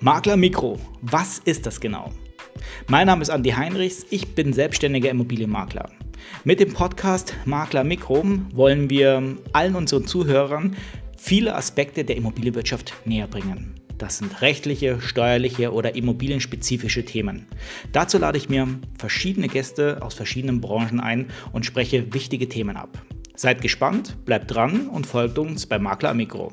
Makler Mikro, was ist das genau? Mein Name ist Andi Heinrichs, ich bin selbstständiger Immobilienmakler. Mit dem Podcast Makler Mikro wollen wir allen unseren Zuhörern viele Aspekte der Immobilienwirtschaft näher bringen. Das sind rechtliche, steuerliche oder immobilienspezifische Themen. Dazu lade ich mir verschiedene Gäste aus verschiedenen Branchen ein und spreche wichtige Themen ab. Seid gespannt, bleibt dran und folgt uns bei Makler Mikro.